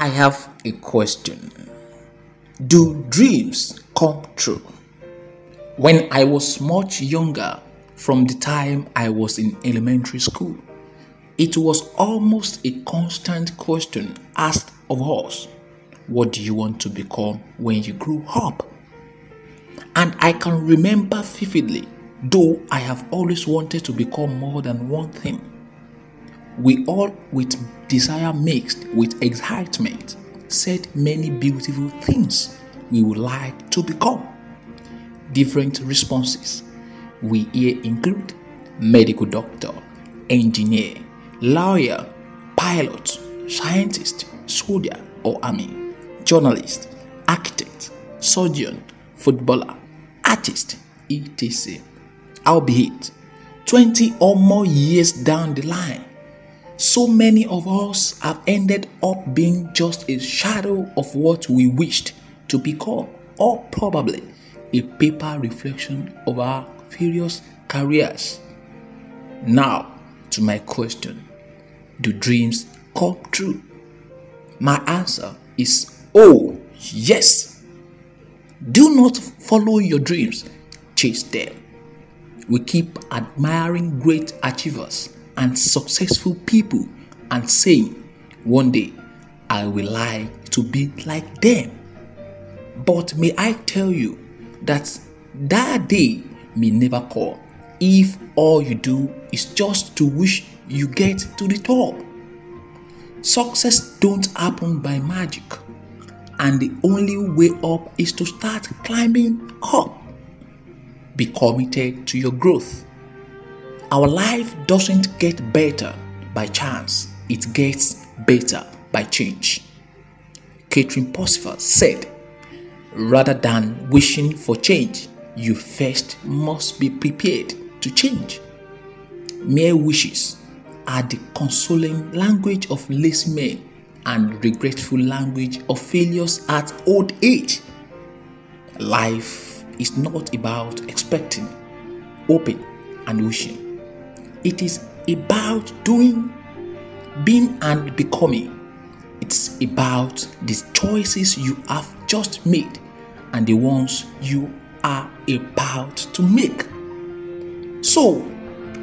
I have a question. Do dreams come true? When I was much younger, from the time I was in elementary school, it was almost a constant question asked of us What do you want to become when you grow up? And I can remember vividly, though I have always wanted to become more than one thing. We all, with desire mixed with excitement, said many beautiful things we would like to become. Different responses we hear include medical doctor, engineer, lawyer, pilot, scientist, soldier or army, journalist, architect, surgeon, footballer, artist, etc. Albeit 20 or more years down the line, so many of us have ended up being just a shadow of what we wished to become, or probably a paper reflection of our various careers. Now, to my question Do dreams come true? My answer is oh, yes. Do not follow your dreams, chase them. We keep admiring great achievers and successful people and saying, One day I will like to be like them. But may I tell you that that day may never come if all you do is just to wish you get to the top. Success don't happen by magic, and the only way up is to start climbing up. Be committed to your growth. Our life doesn't get better by chance, it gets better by change. Catherine Pulsifer said, rather than wishing for change, you first must be prepared to change. Mere wishes are the consoling language of lazy men and regretful language of failures at old age. Life is not about expecting, hoping, and wishing. It is about doing, being, and becoming. It's about the choices you have just made and the ones you are about to make. So,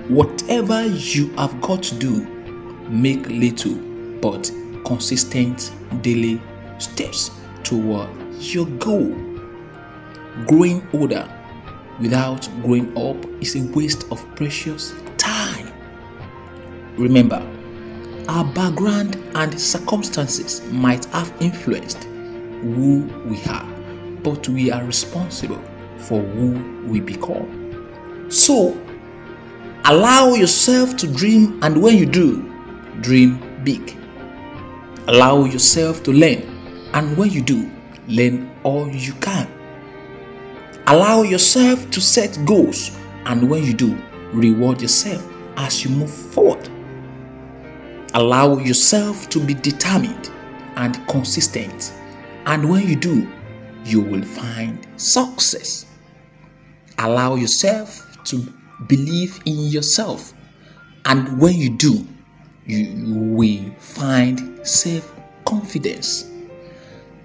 whatever you have got to do, make little but consistent daily steps toward your goal. Growing older without growing up is a waste of precious time. Remember, our background and circumstances might have influenced who we are, but we are responsible for who we become. So, allow yourself to dream, and when you do, dream big. Allow yourself to learn, and when you do, learn all you can. Allow yourself to set goals, and when you do, reward yourself as you move forward. Allow yourself to be determined and consistent, and when you do, you will find success. Allow yourself to believe in yourself, and when you do, you will find self confidence.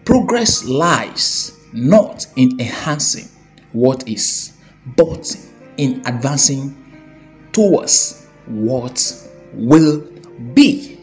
Progress lies not in enhancing what is, but in advancing towards what will be.